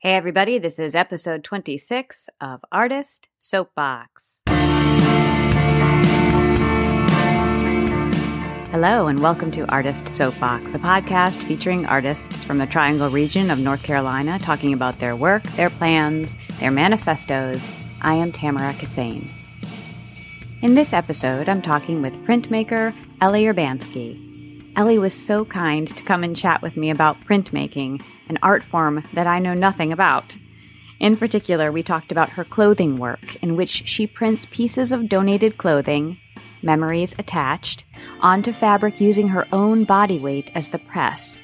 Hey, everybody, this is episode 26 of Artist Soapbox. Hello, and welcome to Artist Soapbox, a podcast featuring artists from the Triangle region of North Carolina talking about their work, their plans, their manifestos. I am Tamara Kissane. In this episode, I'm talking with printmaker Ellie Urbanski. Ellie was so kind to come and chat with me about printmaking, an art form that I know nothing about. In particular, we talked about her clothing work, in which she prints pieces of donated clothing, memories attached, onto fabric using her own body weight as the press,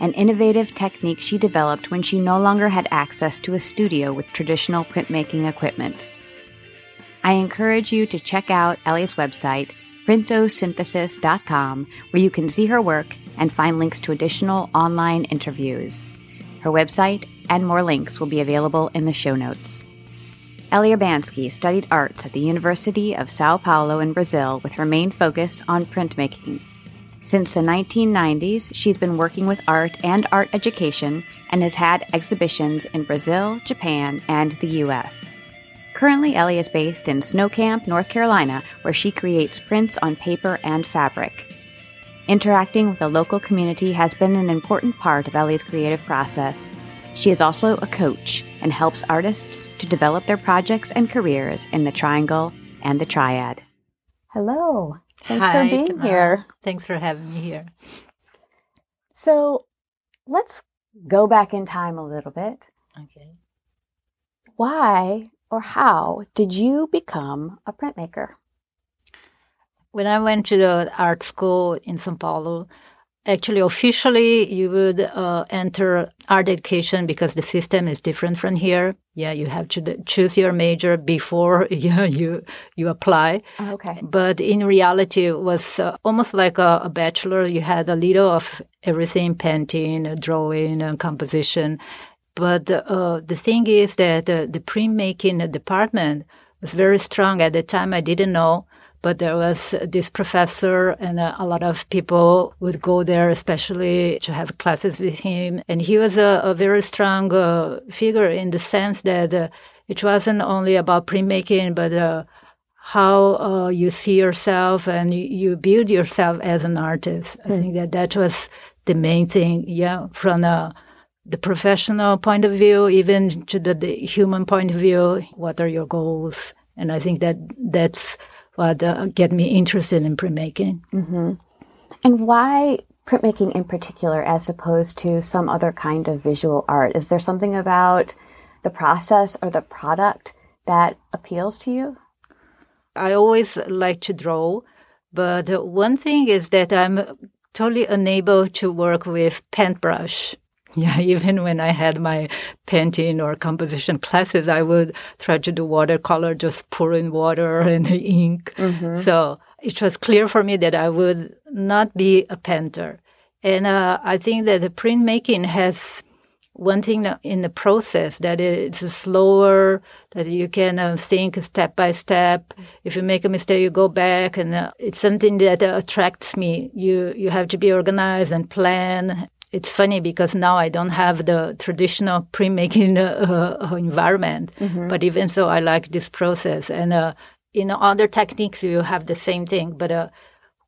an innovative technique she developed when she no longer had access to a studio with traditional printmaking equipment. I encourage you to check out Ellie's website, printosynthesis.com, where you can see her work and find links to additional online interviews. Her website and more links will be available in the show notes. Ellie Urbanski studied arts at the University of Sao Paulo in Brazil with her main focus on printmaking. Since the 1990s, she's been working with art and art education and has had exhibitions in Brazil, Japan, and the US. Currently, Ellie is based in Snow Camp, North Carolina, where she creates prints on paper and fabric. Interacting with the local community has been an important part of Ellie's creative process. She is also a coach and helps artists to develop their projects and careers in the Triangle and the Triad. Hello. Thanks Hi, for being Tamara. here. Thanks for having me here. So let's go back in time a little bit. Okay. Why or how did you become a printmaker? When I went to the art school in Sao Paulo, actually officially you would uh, enter art education because the system is different from here. Yeah, you have to choose your major before yeah, you you apply. Oh, okay. But in reality, it was uh, almost like a, a bachelor. You had a little of everything: painting, drawing, and composition. But uh, the thing is that uh, the printmaking department was very strong at the time. I didn't know, but there was this professor, and a lot of people would go there, especially to have classes with him. And he was a, a very strong uh, figure in the sense that uh, it wasn't only about printmaking, but uh, how uh, you see yourself and you, build yourself as an artist. I think that that was the main thing. Yeah, from uh, the professional point of view, even to the, the human point of view. What are your goals? And I think that that's what uh, get me interested in printmaking. hmm And why printmaking in particular, as opposed to some other kind of visual art? Is there something about the process or the product that appeals to you? I always like to draw, but one thing is that I'm totally unable to work with paintbrush. Yeah, even when I had my painting or composition classes, I would try to do watercolor, just pour in water and ink. So it was clear for me that I would not be a painter. And uh, I think that the printmaking has one thing in the process that it's slower, that you can uh, think step by step. If you make a mistake, you go back, and uh, it's something that uh, attracts me. You you have to be organized and plan. It's funny because now I don't have the traditional printmaking uh, uh, environment, but even so, I like this process. And uh, in other techniques, you have the same thing, but uh,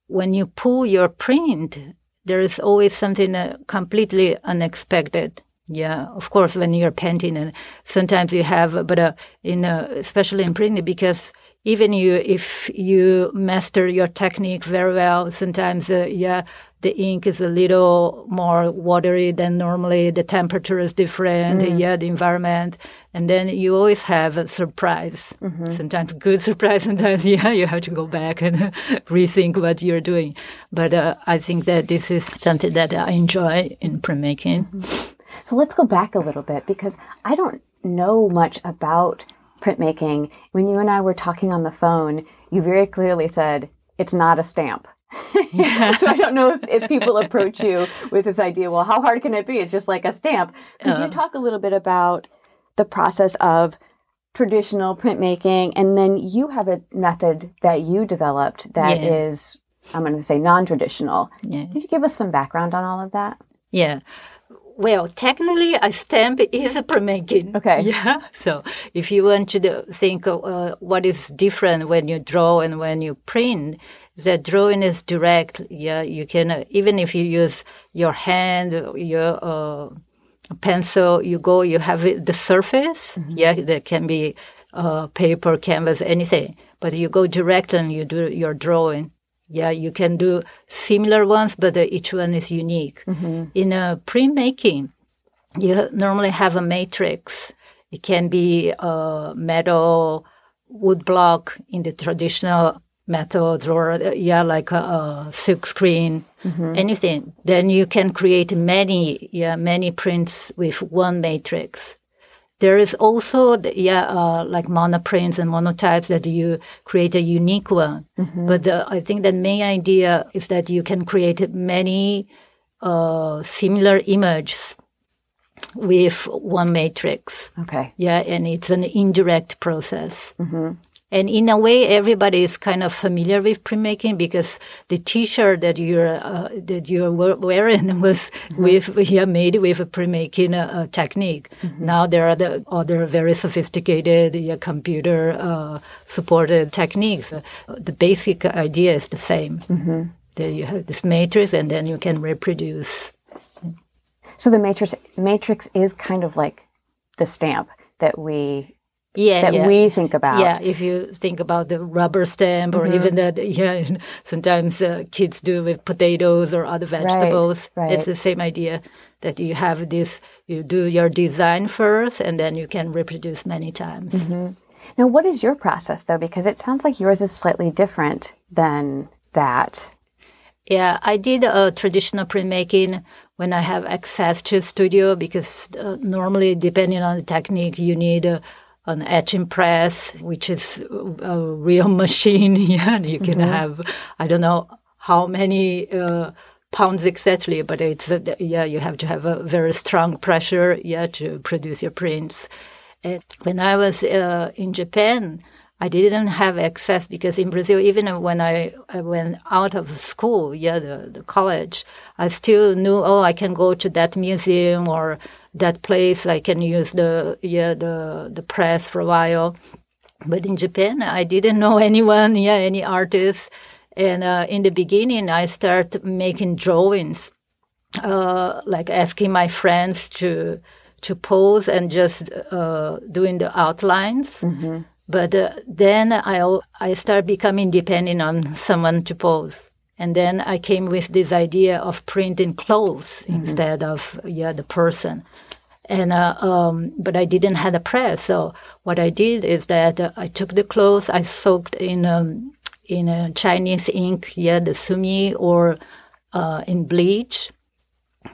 when you pull your print, there is always something uh, completely unexpected. Yeah, of course, when you're painting, and sometimes you have, but uh, in uh, especially in printing, because even you, if you master your technique very well, sometimes, uh, yeah, the ink is a little more watery than normally. The temperature is different. Mm. Yeah, the environment, and then you always have a surprise. Mm-hmm. Sometimes good surprise. Sometimes, yeah, you have to go back and rethink what you're doing. But uh, I think that this is something that I enjoy in printmaking. Mm-hmm. So let's go back a little bit because I don't know much about printmaking. When you and I were talking on the phone, you very clearly said it's not a stamp. so I don't know if, if people approach you with this idea, well, how hard can it be? It's just like a stamp. Could you talk a little bit about the process of traditional printmaking and then you have a method that you developed that is, Yeah. I'm going to say non-traditional. Yeah. Could you give us some background on all of that? Yeah. well, technically, a stamp is a printmaking. Okay. Yeah. So if you want to think uh, what is different when you draw and when you print, that drawing is direct. Yeah. You can, uh, even if you use your hand, your uh, pencil, you go, you have it, the surface. Mm-hmm. Yeah. There can be uh, paper, canvas, anything. But you go direct and you do your drawing. Yeah, you can do similar ones, but uh, each one is unique. Mm-hmm. In a printmaking, you normally have a matrix. It can be a metal wood block in the traditional methods or uh, yeah like a, a silk screen mm-hmm. anything then you can create many yeah many prints with one matrix there is also, the, yeah, uh, like monoprints and monotypes that you create a unique one. Mm-hmm. But the, I think the main idea is that you can create many uh, similar images with one matrix. Okay. Yeah, and it's an indirect process. Mm-hmm. And in a way, everybody is kind of familiar with printmaking because the T-shirt that you're uh, that you're wearing was mm-hmm. with yeah made with a printmaking uh, technique. Mm-hmm. Now there are the other very sophisticated yeah, computer uh, supported techniques. the basic idea is the same. Mm-hmm. That you have this matrix, and then you can reproduce. So the matrix matrix is kind of like the stamp that we yeah, that yeah. we think about. Yeah, if you think about the rubber stamp, or mm-hmm. even that, yeah, sometimes uh, kids do with potatoes or other vegetables. Right, right. It's the same idea that you have this, you do your design first, and then you can reproduce many times. Mm-hmm. Now, what is your process though? Because it sounds like yours is slightly different than that. Yeah, I did a traditional printmaking when I have access to studio because uh, normally, depending on the technique, you need a an etching press, which is a real machine. yeah, you can mm-hmm. have, I don't know how many uh, pounds exactly, but it's, uh, yeah, you have to have a very strong pressure, yeah, to produce your prints. And when I was uh, in Japan, I didn't have access because in Brazil, even when I, I went out of school, yeah, the, the college, I still knew, oh, I can go to that museum or that place. I can use the yeah the the press for a while. But in Japan, I didn't know anyone, yeah, any artists. And uh, in the beginning, I started making drawings, uh, like asking my friends to to pose and just uh, doing the outlines. Mm-hmm. But uh, then I I started becoming dependent on someone to pose. And then I came with this idea of printing clothes mm-hmm. instead of yeah the person. And uh, um, but I didn't have a press, so what I did is that uh, I took the clothes, I soaked in um, in a Chinese ink, yeah, the sumi or uh, in bleach.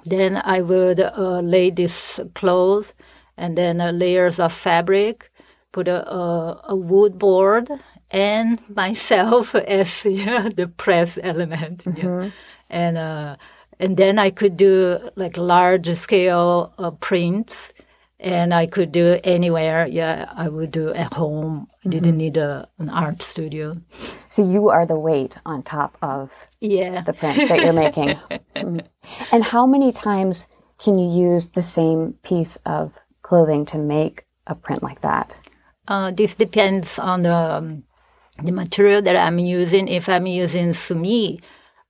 Then I would uh, lay this cloth and then uh, layers of fabric, put a, a, a wood board and myself as yeah, the press element. Mm-hmm. Yeah. And uh, and then I could do like large scale uh, prints, and I could do anywhere. Yeah, I would do at home. I mm-hmm. didn't need a, an art studio. So you are the weight on top of yeah the print that you're making. mm. And how many times can you use the same piece of clothing to make a print like that? Uh, this depends on the um, the material that I'm using. If I'm using sumi,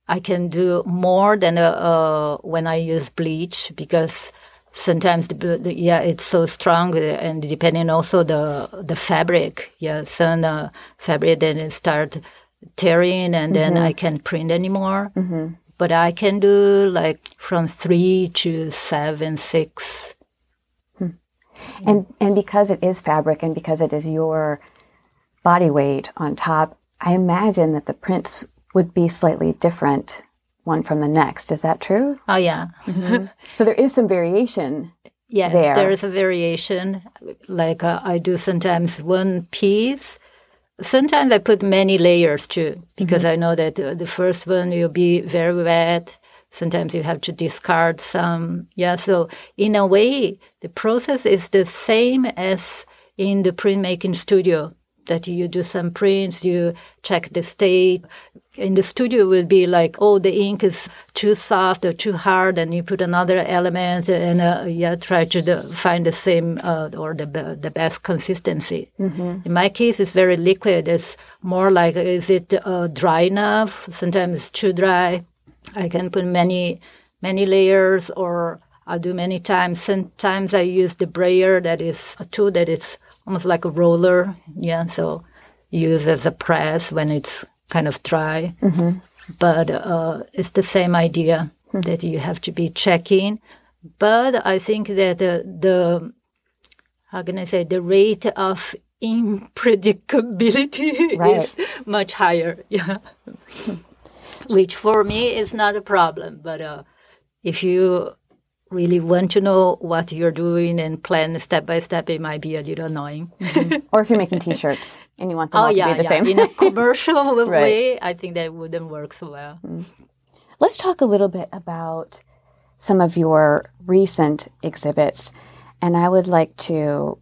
I can do more than uh, uh, when I use bleach because sometimes the, the, yeah it's so strong uh, and depending also the the fabric yeah some uh, fabric then it start tearing and mm-hmm. then I can't print anymore. Mm-hmm. But I can do like from three to seven, six. Hmm. And and because it is fabric and because it is your body weight on top, I imagine that the prints would be slightly different one from the next. Is that true? Oh, yeah. Mm-hmm. so there is some variation. Yes, there. there is a variation. Like uh, I do sometimes one piece. Sometimes I put many layers too, because mm-hmm. I know that uh, the first one will be very wet. Sometimes you have to discard some. Yeah, so in a way, the process is the same as in the printmaking studio that you do some prints, you check the state. In the studio it would be like, oh, the ink is too soft or too hard, and you put another element and uh, yeah, try to find the same uh, or the the best consistency. Mm-hmm. In my case, it's very liquid. It's more like, is it uh, dry enough? Sometimes it's too dry. I can put many many layers or I do many times. Sometimes I use the brayer that is a tool that is almost like a roller. Yeah, so use as a press when it's kind of dry. Mm-hmm. But uh, it's the same idea mm-hmm. that you have to be checking. But I think that the, the how can I say the rate of unpredictability right. is much higher. Yeah, which for me is not a problem. But uh, if you really want to know what you're doing and plan step by step, it might be a little annoying. Mm-hmm. or if you're making T-shirts and you want them oh, all yeah, to be the yeah. same. In a commercial right. way, I think that wouldn't work so well. Mm. Let's talk a little bit about some of your recent exhibits. And I would like to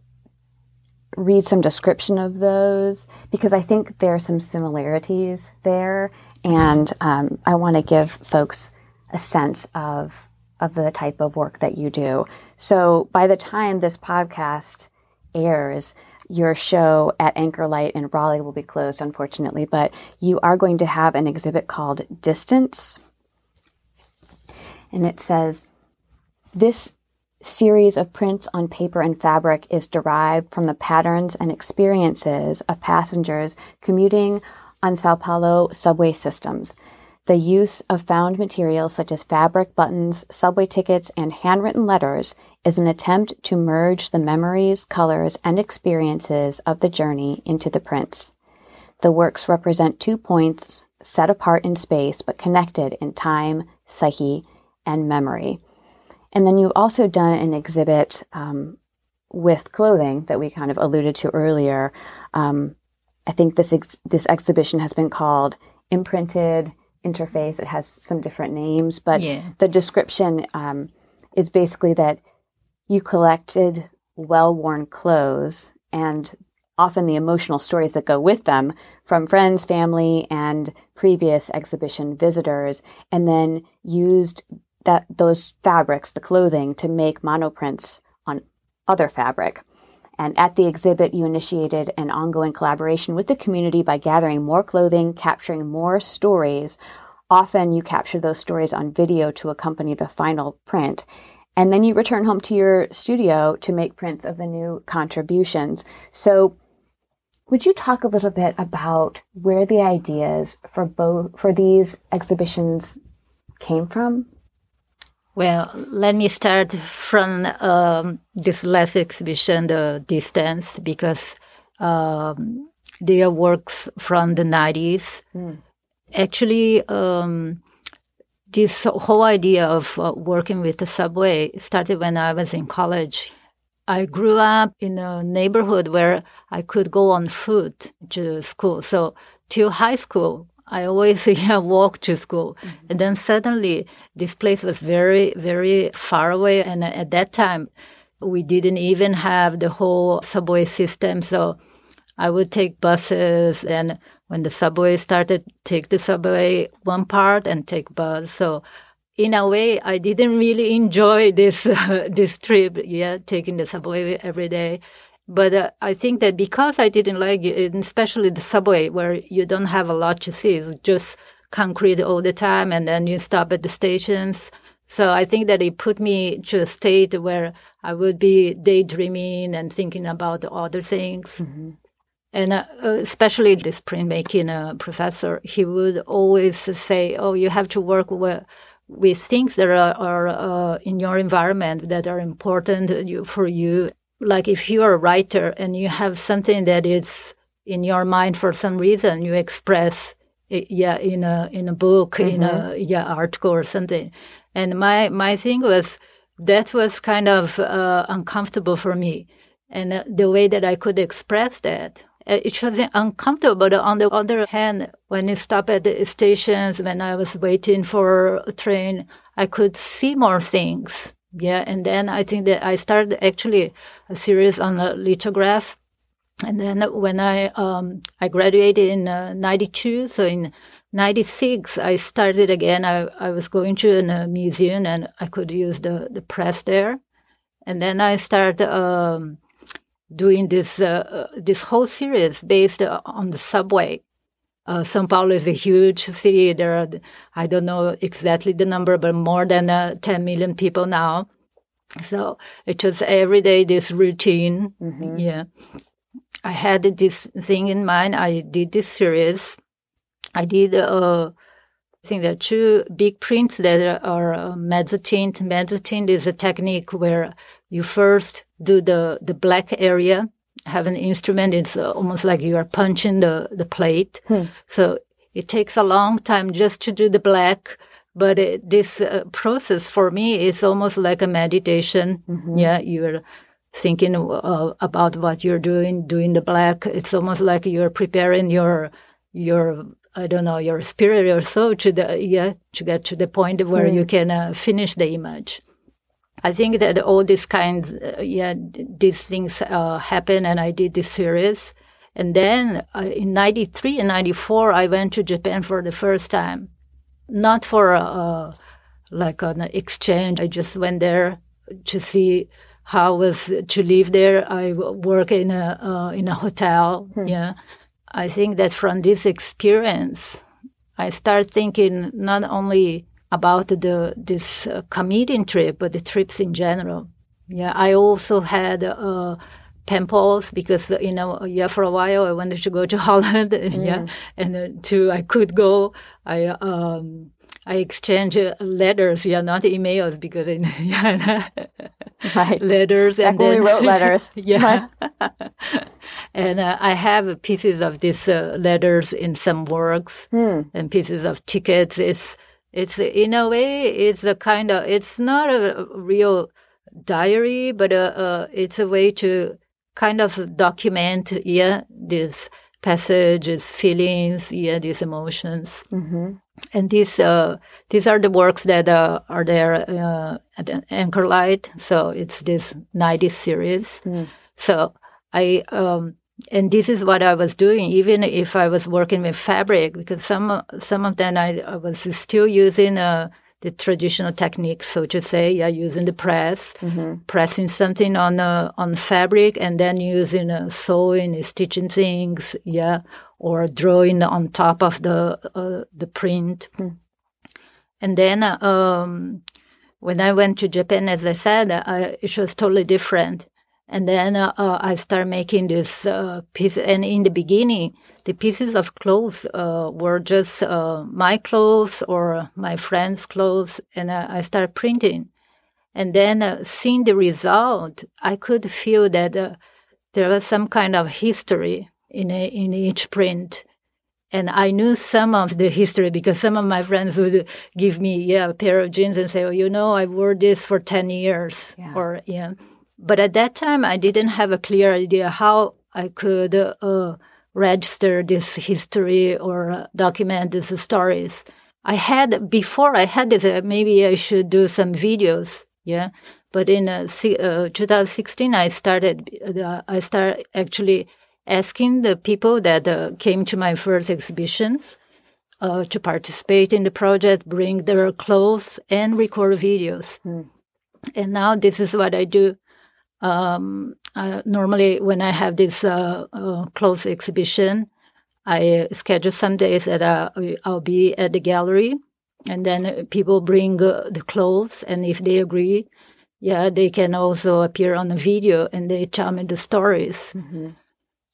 read some description of those because I think there are some similarities there. And um, I want to give folks a sense of of the type of work that you do. So by the time this podcast airs, your show at Anchor Light in Raleigh will be closed, unfortunately, but you are going to have an exhibit called Distance. And it says, This series of prints on paper and fabric is derived from the patterns and experiences of passengers commuting on Sao Paulo subway systems. The use of found materials such as fabric, buttons, subway tickets, and handwritten letters is an attempt to merge the memories, colors, and experiences of the journey into the prints. The works represent two points set apart in space but connected in time, psyche, and memory. And then you've also done an exhibit um, with clothing that we kind of alluded to earlier. Um, I think this ex- this exhibition has been called Imprinted interface. It has some different names, but yeah. the description um, is basically that you collected well worn clothes and often the emotional stories that go with them from friends, family, and previous exhibition visitors, and then used that those fabrics, the clothing, to make monoprints on other fabric. And at the exhibit, you initiated an ongoing collaboration with the community by gathering more clothing, capturing more stories. Often you capture those stories on video to accompany the final print. And then you return home to your studio to make prints of the new contributions. So would you talk a little bit about where the ideas for both for these exhibitions came from? Well, let me start from um, this last exhibition, the distance, because um, they are works from the 90s. Mm. Actually, um, this whole idea of uh, working with the subway started when I was in college. I grew up in a neighborhood where I could go on foot to school. So till high school, I always yeah, walk to school. Mm-hmm. And then suddenly this place was very, very far away. And at that time, we didn't even have the whole subway system. So I would take buses. And when the subway started, take the subway one part and take bus. So in a way, I didn't really enjoy this uh, this trip. Yeah, taking the subway every day. But uh, I think that because I didn't like it, especially the subway, where you don't have a lot to see, it's just concrete all the time, and then you stop at the stations. So I think that it put me to a state where I would be daydreaming and thinking about other things. Mm-hmm. And uh, especially this printmaking uh, professor, he would always say, "Oh, you have to work with." with things that are, are uh, in your environment that are important for you like if you're a writer and you have something that is in your mind for some reason, you express it, yeah, in a in a book, mm-hmm. in a mm-hmm. yeah article or something. And my my thing was that was kind of uh, uncomfortable for me, and uh, the way that I could express that. Uh, it was uncomfortable, but on the other hand, when you stop at the stations, when I was waiting for a train, I could see more things yeah, and then I think that I started actually a series on a lithograph And then when I um, I graduated in uh, '92, so in '96 I started again. I, I was going to a museum and I could use the, the press there, and then I started um, doing this uh, uh this whole series based on the subway. Uh, São Paulo is a huge city. There are I don't know exactly the number, but more than uh, 10 million people now. So it was every day this routine. Mm-hmm. Yeah. I had this thing in mind. I did this series. I did, uh, I think there are two big prints that are uh, mezzotint. Mezzotint is a technique where you first do the, the black area, have an instrument. It's almost like you are punching the, the plate. Hmm. So it takes a long time just to do the black. But it, this uh, process for me is almost like a meditation. Mm-hmm. Yeah, you're thinking uh, about what you're doing, doing the black. It's almost like you're preparing your your I don't know your spirit or soul to the yeah to get to the point where mm. you can uh, finish the image. I think that all these kinds uh, yeah these things uh, happen, and I did this series. And then uh, in '93 and '94, I went to Japan for the first time, not for uh, like an exchange. I just went there to see how was to live there. I work in a uh, in a hotel. Hmm. Yeah, I think that from this experience, I start thinking not only about the this uh, commuting trip, but the trips in general. Yeah, I also had. Uh, pen pals because you know yeah for a while I wanted to go to Holland mm. yeah and uh, to I could go I um I exchange uh, letters, yeah, not emails because in, yeah, right. letters and then, we wrote letters, yeah. and uh, I have pieces of these uh, letters in some works hmm. and pieces of tickets. It's it's in a way it's a kind of it's not a real diary, but uh, uh it's a way to kind of document yeah this passages, feelings, yeah, these emotions. Mm-hmm. And these uh, these are the works that uh, are there uh, at Anchor Light. So it's this 90s series. Mm. So I um, and this is what I was doing, even if I was working with fabric, because some some of them I, I was still using uh, the traditional techniques, so to say, yeah, using the press, mm-hmm. pressing something on uh, on fabric, and then using uh, sewing, stitching things, yeah, or drawing on top of the uh, the print. Mm. And then uh, um, when I went to Japan, as I said, I, it was totally different. And then uh, uh, I started making this uh, piece. And in the beginning, the pieces of clothes uh, were just uh, my clothes or my friend's clothes. And I started printing. And then uh, seeing the result, I could feel that there was some kind of history in, a, in each print. And I knew some of the history because some of my friends would give me yeah, a pair of jeans and say, oh, you know, I wore this for 10 years. Yeah. Or, yeah. But at that time, I didn't have a clear idea how I could uh, register this history or uh, document these stories. I had before I had this. Uh, maybe I should do some videos. Yeah, but in uh, uh 2016, I started. Uh, I started actually asking the people that uh, came to my first exhibitions to participate in the project, bring their clothes and record videos. Mm. And now this is what I do. Um, uh, normally, when I have this uh, uh, closed exhibition, I schedule some days that uh, I'll be at the gallery, and then people bring uh, the clothes, and if they agree, yeah, they can also appear on the video, and they tell me the stories. Mm-hmm.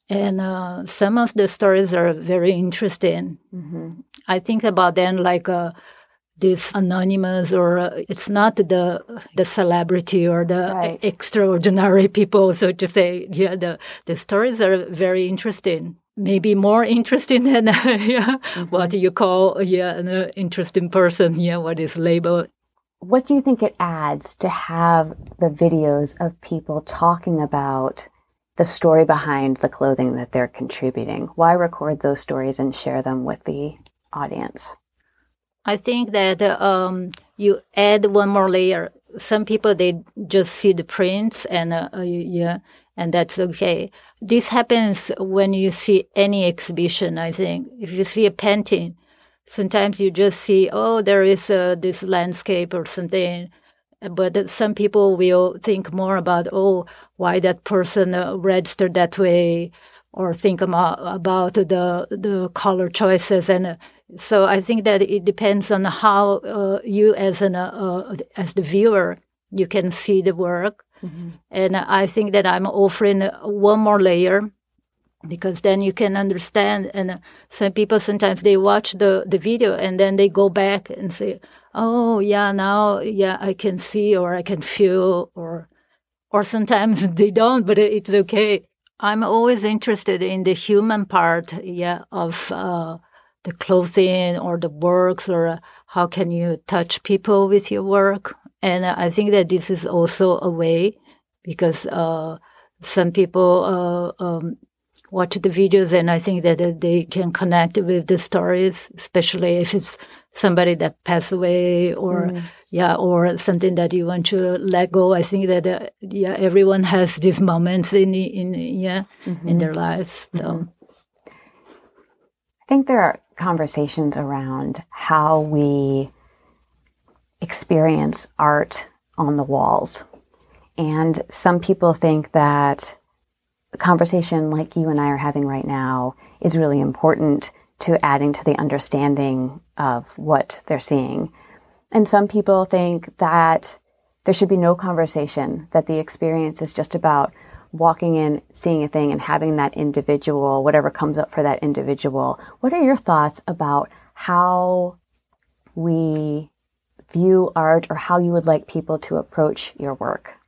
And uh, some of the stories are very interesting. Mm-hmm. I think about them like this anonymous or uh, it's not the the celebrity or the right. extraordinary people so to say. Yeah the the stories are very interesting. Maybe more interesting than yeah, mm-hmm. what you call yeah an uh, interesting person yeah what is labeled what do you think it adds to have the videos of people talking about the story behind the clothing that they're contributing? Why record those stories and share them with the audience I think that um, you add one more layer. Some people they just see the prints and uh, uh, yeah, and that's okay. This happens when you see any exhibition, I think. If you see a painting, sometimes you just see, oh, there is uh, this landscape or something. But some people will think more about, oh, why that person uh, registered that way, or think about, the the color choices. And uh, so I think that it depends on how uh, you, as an uh, uh, as the viewer, you can see the work Mm-hmm. And I think that I'm offering one more layer because then you can understand. And some people sometimes they watch the, the video and then they go back and say, oh, yeah, now, yeah, I can see or I can feel or, or sometimes they don't, but it's okay. I'm always interested in the human part, yeah, of uh, the clothing or the works or how can you touch people with your work? And I think that this is also a way because uh, some people uh, um, watch the videos and I think that they can connect with the stories, especially if it's somebody that passed away or mm. yeah, or something that you want to let go. I think that uh, yeah, everyone has these moments in in yeah mm-hmm. in their lives. So. Mm-hmm. I think there are conversations around how we experience art on the walls. And some people think that the conversation like you and I are having right now is really important to adding to the understanding of what they're seeing. And some people think that there should be no conversation, that the experience is just about walking in, seeing a thing, and having that individual, whatever comes up for that individual. What are your thoughts about how we view art or how you would like people to approach your work?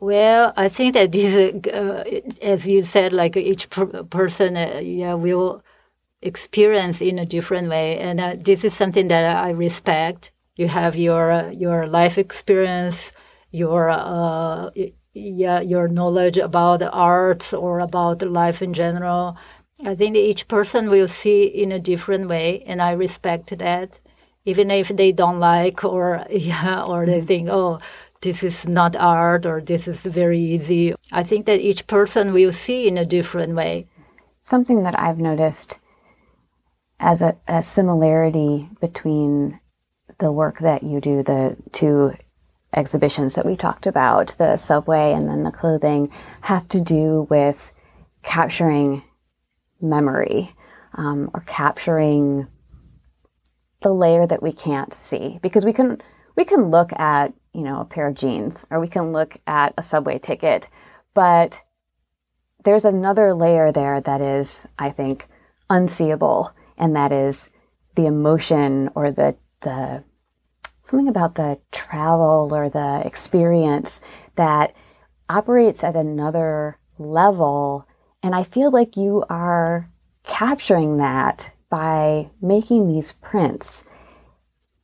Well, I think that this, uh, as you said, like each per- person, uh, yeah, will experience in a different way, and uh, this is something that I respect. You have your uh, your life experience, your uh, yeah, your knowledge about the arts or about life in general. I think each person will see in a different way, and I respect that even if they don't like or yeah or they mm-hmm. think oh this is not art or this is very easy. I think that each person will see in a different way. Something that i've noticed as a, a similarity between the work that you do the two exhibitions that we talked about the subway and then the clothing have to do with capturing memory um, or capturing the layer that we can't see. Because we can we can look at you know a pair of jeans or we can look at a subway ticket but there's another layer there that is i think unseeable and that is the emotion or the the something about the travel or the experience that operates at another level and i feel like you are capturing that by making these prints.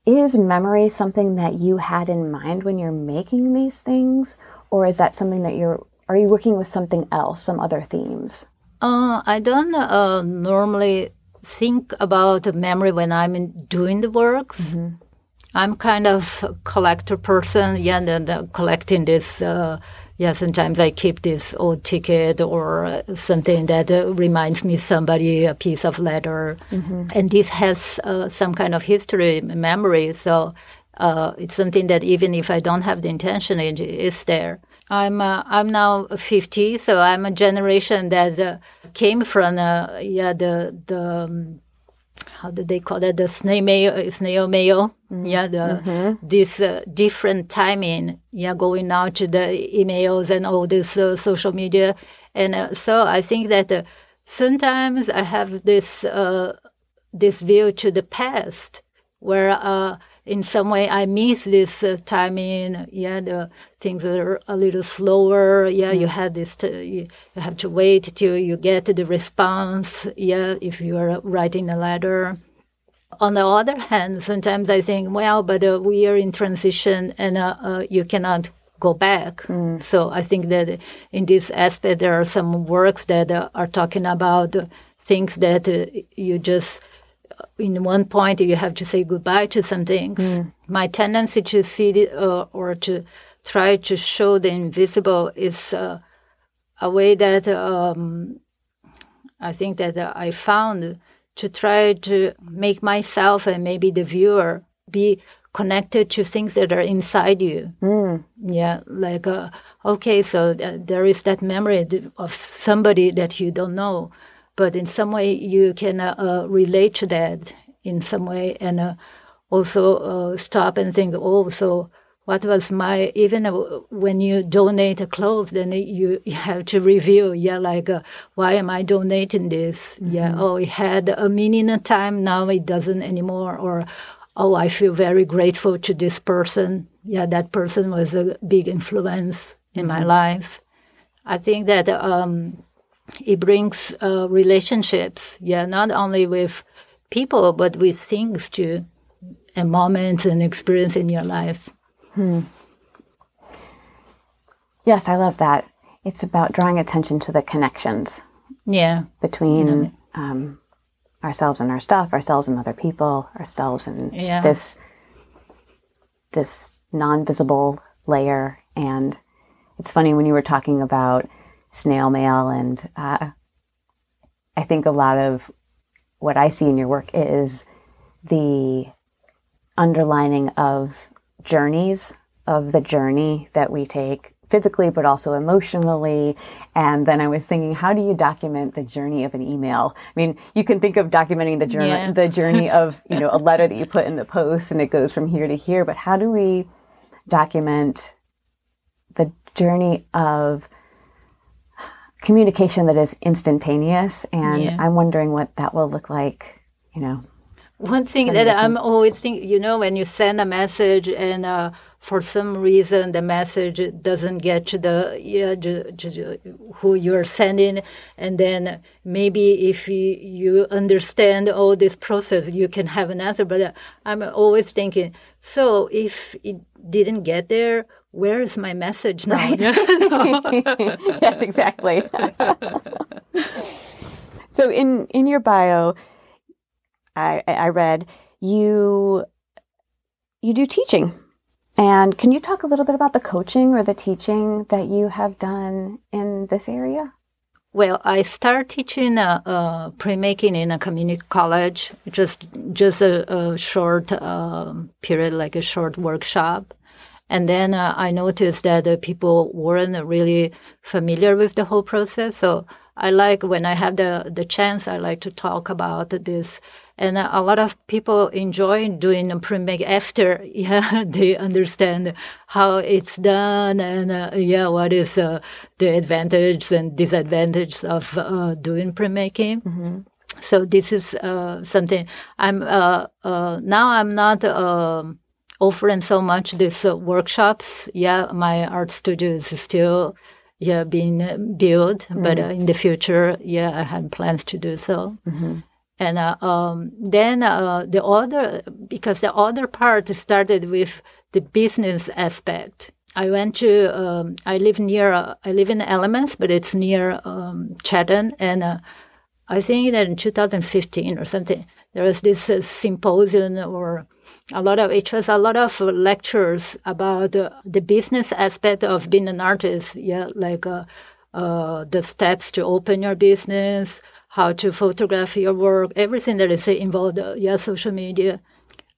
Is memory something that you had in mind when you're making these things? Or is that something that you're, are you working with something else, some other themes? Uh, I don't uh, normally think about the memory when I'm doing the works. Mm-hmm. I'm kind of a collector person, yeah, and, and collecting this uh, yeah, sometimes I keep this old ticket or uh, something that uh, reminds me somebody a piece of letter, mm-hmm. and this has uh, some kind of history, memory. So uh, it's something that even if I don't have the intention, it is there. I'm uh, I'm now 50, so I'm a generation that uh, came from yeah the the um, how do they call it the snail mail snail. Yeah the mm-hmm. this uh, different timing yeah going out to the emails and all this uh, social media and uh, so i think that uh, sometimes i have this uh, this view to the past where uh, in some way I miss this uh, timing. Yeah, the things are a little slower. Yeah, mm. you had this. You, you have to wait till you get the response. Yeah, if you are writing a letter. On the other hand, sometimes I think, well, but uh, we are in transition, and uh, uh you cannot go back. Mm. So I think that in this aspect, there are some works that uh, are talking about things that uh, you just in one point you have to say goodbye to some things. Mm. My tendency to see the, uh, or to try to show the invisible is uh, a way that um, I think that uh, I found to try to make myself and maybe the viewer be connected to things that are inside you. Mm. Yeah, like uh, okay, so th- there is that memory of somebody that you don't know, but in some way you can uh, uh, relate to that in some way, and uh, also uh, stop and think, oh, so what was my even when you donate a clothes then you, you have to review. Yeah like uh, why am i donating this? Mm-hmm. yeah oh it had a meaning a time. Now it doesn't anymore. Or oh i feel very grateful to this person. Yeah that person was a big influence in mm-hmm. my life. I think that um, it brings uh, relationships. Yeah not only with people but with things too and moments and experience in your life Hmm. Yes, I love that. It's about drawing attention to the connections. Yeah. Between um, ourselves and our stuff, ourselves and other people, ourselves and yeah. this this non-visible layer. And it's funny when you were talking about snail mail, and uh, I think a lot of what I see in your work is the underlining of journeys of the journey that we take physically but also emotionally and then i was thinking how do you document the journey of an email i mean you can think of documenting the journey yeah. the journey of you know a letter that you put in the post and it goes from here to here but how do we document the journey of communication that is instantaneous and yeah. i'm wondering what that will look like you know one thing that I'm always thinking, you know, when you send a message and uh, for some reason the message doesn't get to the yeah, to, to, who you're sending, and then maybe if you, you understand all this process, you can have an answer. But uh, I'm always thinking, so if it didn't get there, where is my message now? Right. yes, exactly. so in in your bio I, I read you you do teaching. And can you talk a little bit about the coaching or the teaching that you have done in this area? Well, I started teaching uh, uh, pre-making in a community college, just just a, a short uh, period, like a short workshop. And then uh, I noticed that people weren't really familiar with the whole process. So I like when I have the, the chance, I like to talk about this and a lot of people enjoy doing a pre-make after yeah they understand how it's done and uh, yeah what is uh, the advantage and disadvantage of uh, doing pre-making mm-hmm. so this is uh, something i'm uh, uh, now i'm not offering so much these workshops yeah my art studio is still yeah being built mm-hmm. but in the future yeah i had plans to do so mm-hmm. And uh, um, then uh, the other, because the other part started with the business aspect. I went to, um, I live near, uh, I live in Alamance, but it's near um, Chatham. And uh, I think that in 2015 or something, there was this uh, symposium or a lot of, it was a lot of lectures about the business aspect of being an artist. Yeah, like uh, the steps to open your business, how to photograph your work, everything that is involved, uh, yeah, social media.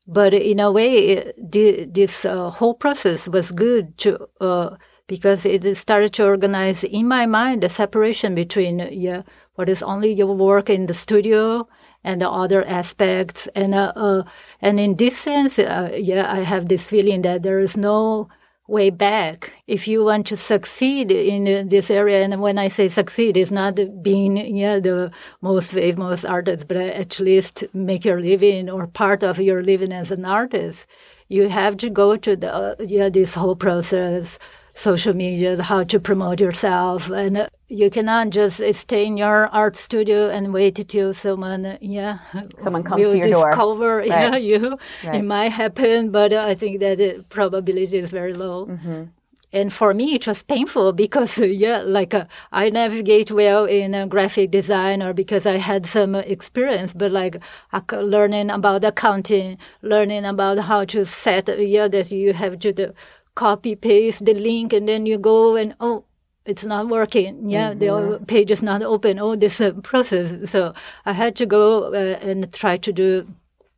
But in a way, this uh, whole process was good to uh, because it started to organize in my mind the separation between yeah what is only your work in the studio and the other aspects and uh, uh and in this sense uh, yeah I have this feeling that there is no way back. If you want to succeed in this area, and when I say succeed, it's not being yeah the most famous artist, but at least make your living or part of your living as an artist. You have to go to the uh, yeah this whole process social media, how to promote yourself. And you cannot just stay in your art studio and wait till someone, yeah, someone comes to your discover, door. Yeah, you. Right. It might happen, but I think that the probability is very low. Mm-hmm. And for me, it was painful because, yeah, like uh, I navigate well in uh, graphic design or because I had some experience, but like uh, learning about accounting, learning about how to set, yeah, that you have to do copy paste the link and then you go and oh it's not working. Yeah mm-hmm. the page is not open. Oh this uh, process. So i had to go uh, and try to do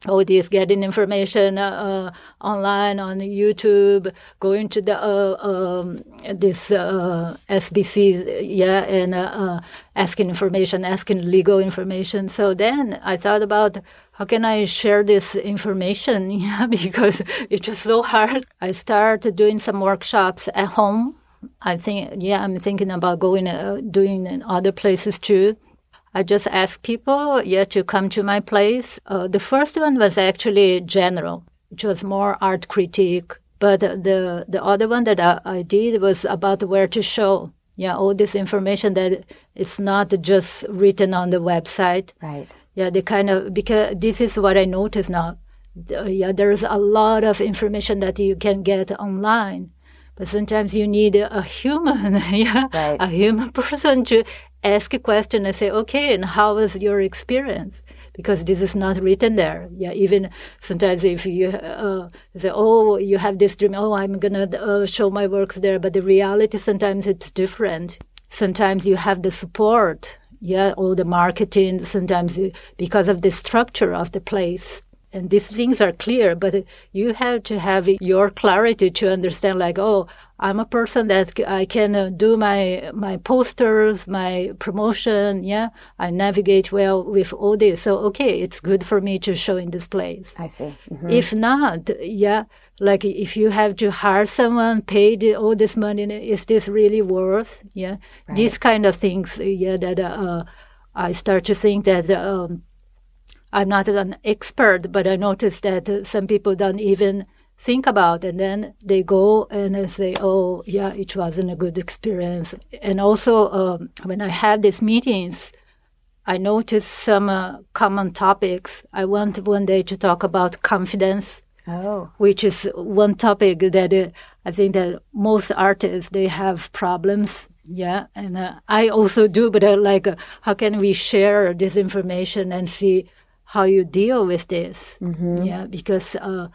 all this getting information uh, uh, online on YouTube, going to the uh, um, this uh, SBC, yeah, and uh, uh, asking information, asking legal information. So then I thought about how can I share this information, yeah, because it's just so hard. I started doing some workshops at home. I think, yeah, I'm thinking about going doing in other places too. I just ask people, yeah, to come to my place. Uh, the first one was actually general, which was more art critique. But the the other one that I, I did was about where to show, yeah, all this information that it's not just written on the website. Right. Yeah, the kind of because this is what I notice now. Uh, yeah, there's a lot of information that you can get online, but sometimes you need a human, yeah, right. a human person to ask a question and say, okay, and how was your experience? Because this is not written there. Yeah, even sometimes if you uh, say, oh, you have this dream, oh, I'm gonna uh, show my works there, but the reality sometimes it's different. Sometimes you have the support, yeah, all the marketing. Sometimes because of the structure of the place, and these things are clear, but you have to have your clarity to understand, like, oh, I'm a person that I can uh, do my my posters, my promotion. Yeah, I navigate well with all this. So okay, it's good for me to show in this place. I see. Mm-hmm. If not, yeah, like if you have to hire someone, pay the, all this money, is this really worth? Yeah, right. these kind of things. Yeah, that uh, I start to think that. Um, I'm not an expert, but I noticed that some people don't even think about and then they go and they say oh yeah it wasn't a good experience. And also um, when i had these meetings i noticed some uh, common topics. I want one day to talk about confidence oh. which is one topic that uh, i think that most artists they have problems. Yeah and uh, i also do but uh, like uh, how can we share this information and see how you deal with this mm-hmm. yeah because uh,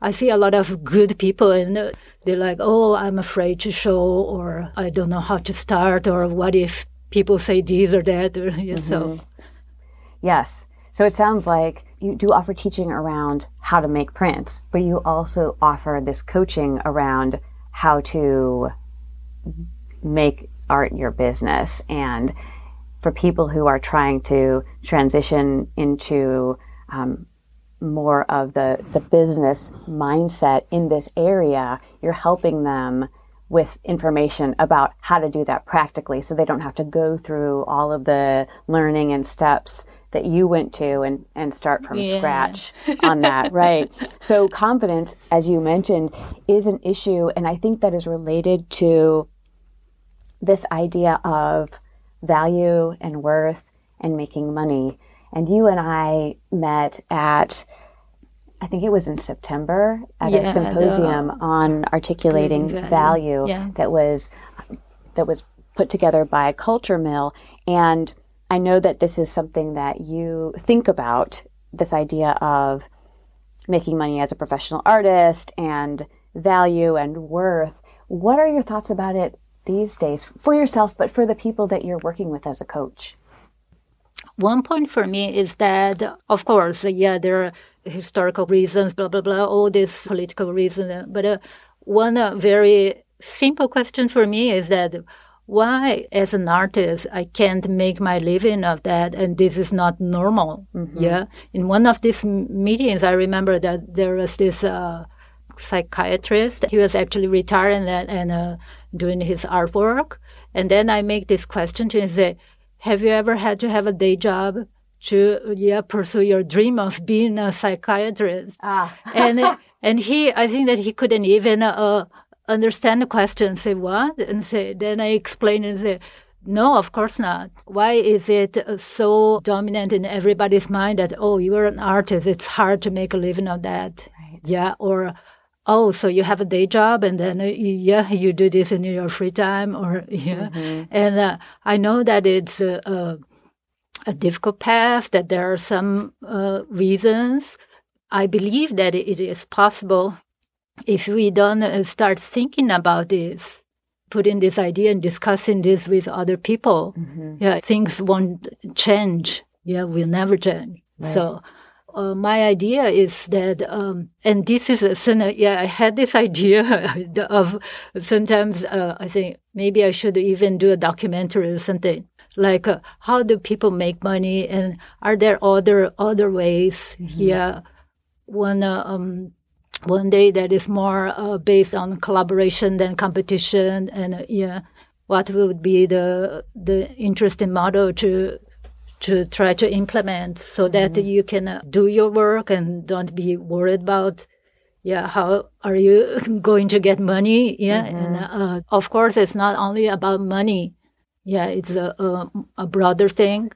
I see a lot of good people and they're like, oh, I'm afraid to show, or I don't know how to start, or what if people say this or that. Or, yeah, mm-hmm. So, yes. So it sounds like you do offer teaching around how to make prints, but you also offer this coaching around how to make art your business. And for people who are trying to transition into um, more of the, the business mindset in this area, you're helping them with information about how to do that practically so they don't have to go through all of the learning and steps that you went to and, and start from yeah. scratch on that, right? So, confidence, as you mentioned, is an issue. And I think that is related to this idea of value and worth and making money. And you and I met at, I think it was in September, at yeah, a symposium the, on articulating value, value yeah. that was that was put together by Culture Mill. And I know that this is something that you think about this idea of making money as a professional artist and value and worth. What are your thoughts about it these days for yourself, but for the people that you're working with as a coach? One point for me is that, of course, yeah, there are historical reasons, blah, blah, blah, all these political reasons. But uh, one uh, very simple question for me is that why, as an artist, I can't make my living of that, and this is not normal. Mm-hmm. Yeah. In one of these meetings, I remember that there was this uh, psychiatrist. He was actually retired and, and uh, doing his artwork. And then I make this question to him and say, have you ever had to have a day job to yeah pursue your dream of being a psychiatrist? Ah. and and he, I think that he couldn't even uh, understand the question. Say what? And say then I explain and say. No, of course not. Why is it so dominant in everybody's mind that, oh, you're an artist, it's hard to make a living of that? Right. Yeah. Or, oh, so you have a day job and then, uh, yeah, you do this in your free time or, yeah. Mm-hmm. And uh, I know that it's a, a, a, difficult path, that there are some uh, reasons. I believe that it is possible if we don't uh, start thinking about this, putting this idea and discussing this with other people, mm-hmm. yeah, things won't change. Yeah, will never change. Right. So, uh, my idea is that, um, and this is a, yeah, I had this idea of sometimes uh, I think maybe I should even do a documentary or something like uh, how do people make money and are there other other ways mm-hmm. yeah one uh, um, one day that is more uh, based on collaboration than competition and uh, yeah what would be the the interesting model to to try to implement so that mm-hmm. you can uh, do your work and don't be worried about yeah how are you going to get money yeah mm-hmm. and uh, of course it's not only about money yeah it's a, a, a broader thing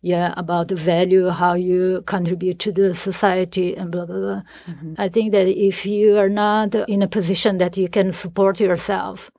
yeah, about the value, how you contribute to the society, and blah blah blah. Mm-hmm. I think that if you are not in a position that you can support yourself,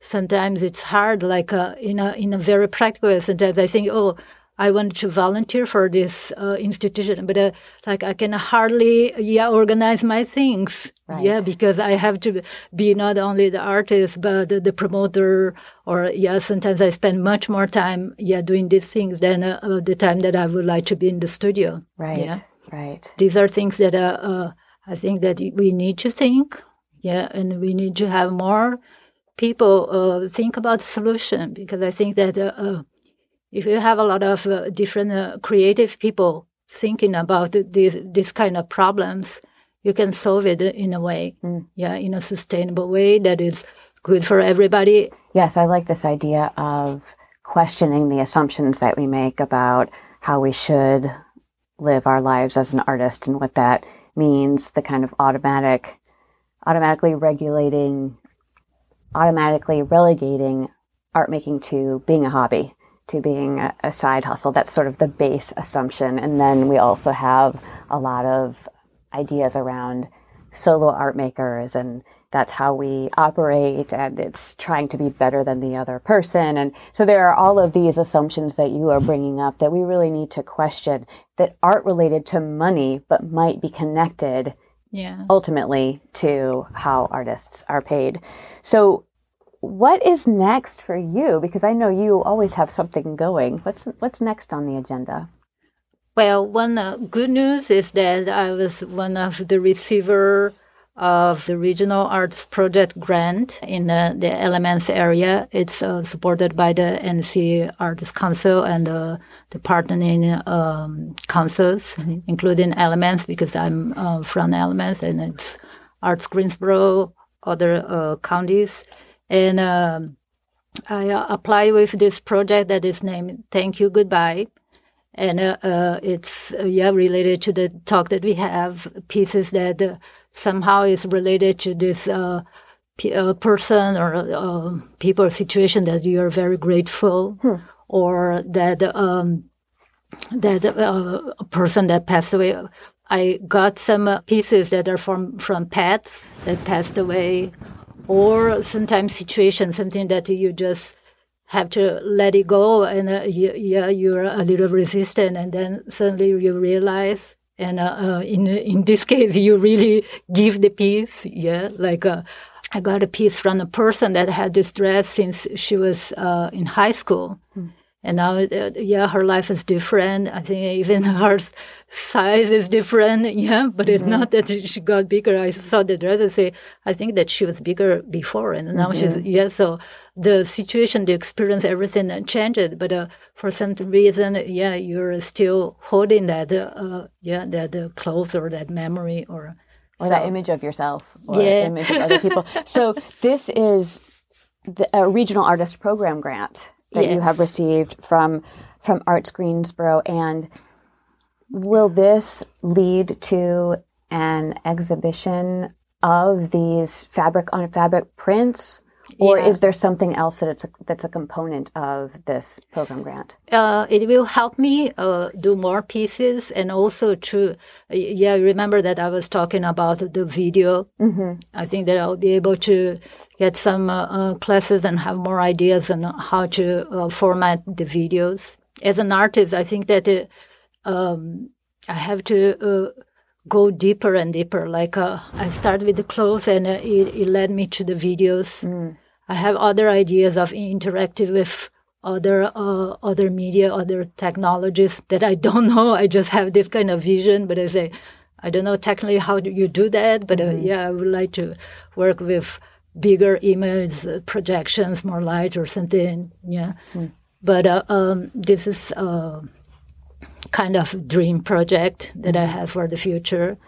sometimes it's hard. Like uh, in a in a very practical way, sometimes I think, oh, I wanted to volunteer for this uh, institution, but uh, like I can hardly yeah organize my things. Right. Yeah, because I have to be not only the artist but the, the, promoter. Or yeah, sometimes I spend much more time yeah doing these things than uh, uh the time that I would like to be in the studio. Right. Yeah. Right. These are things that uh, uh, I think that we need to think. Yeah, and we need to have more people think about the solution because I think that if you have a lot of uh, different uh, creative people thinking about these this kind of problems, you can solve it in a way, mm. yeah, in a sustainable way that is good for everybody. Yes, I like this idea of questioning the assumptions that we make about how we should live our lives as an artist and what that means, the kind of automatic, automatically regulating, automatically relegating art making to being a hobby to being a, a, side hustle. That's sort of the base assumption. And then we also have a lot of ideas around solo art makers and that's how we operate and it's trying to be better than the other person. And so there are all of these assumptions that you are bringing up that we really need to question that aren't related to money, but might be connected yeah. ultimately to how artists are paid. So what is next for you? Because I know you always have something going. What's what's next on the agenda? Well, one uh, good news is that I was one of the receiver of the Regional Arts Project grant in uh, the Alamance area. It's uh, supported by the NC Arts Council and uh, the partnering um, councils, mm-hmm. including Alamance, because I'm uh, from Alamance, and it's Arts Greensboro, other uh, counties. And um, I uh, applied with this project that is named Thank You Goodbye. And uh, uh, it's, uh, yeah, related to the talk that we have, pieces that uh, somehow is related to this uh, p- person or people situation that you are very grateful hmm. or that um, that a person that passed away. I got some pieces that are from, from pets that passed away or sometimes situation, something that you just have to let it go and uh, you, yeah, you're a little resistant and then suddenly you realize and uh, uh, in in this case you really give the piece yeah like uh, i got a piece from a person that had this dress since she was uh, in high school. Mm and now uh, yeah her life is different i think even her size is different yeah but mm-hmm. it's not that she got bigger i saw the dress and say i think that she was bigger before and now mm-hmm. she's yeah so the situation the experience everything changed but uh, for some reason yeah you're still holding that uh, yeah that uh, clothes or that memory or or so. that image of yourself or yeah. image of other people so this is the, a regional artist program grant that yes. you have received from from Arts Greensboro, and will this lead to an exhibition of these fabric on fabric prints? Or yeah. is there something else that it's a, that's a component of this program grant? Uh, it will help me uh, do more pieces, and also to yeah. Remember that I was talking about the video. Mm-hmm. I think that I'll be able to get some uh, uh, classes and have more ideas on how to uh, format the videos. As an artist, I think that uh, um, I have to uh, go deeper and deeper. Like uh, I started with the clothes, and uh, it, it led me to the videos. Mm. I have other ideas of interacting with other uh, other media, other technologies that I don't know. I just have this kind of vision, but I say I don't know technically how do you do that. But uh, mm-hmm. yeah, I would like to work with bigger image uh, projections, more light or something. Yeah, mm. but uh, um, this is uh, kind of dream project that I have for the future.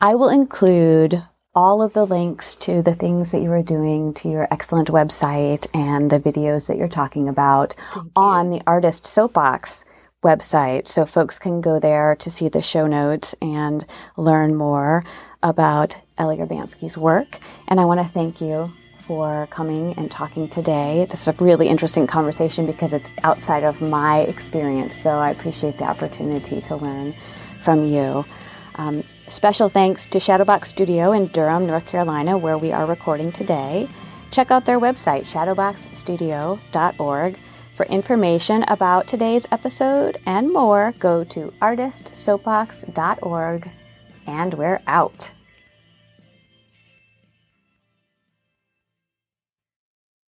I will include all of the links to the things that you are doing to your excellent website and the videos that you're talking about on the Artist Soapbox website. So folks can go there to see the show notes and learn more about Ellie Urbanski's work. And I want to thank you for coming and talking today. This is a really interesting conversation because it's outside of my experience. So I appreciate the opportunity to learn from you. Um, special thanks to Shadowbox Studio in Durham, North Carolina, where we are recording today. Check out their website, shadowboxstudio.org. For information about today's episode and more, go to artistsoapbox.org. And we're out.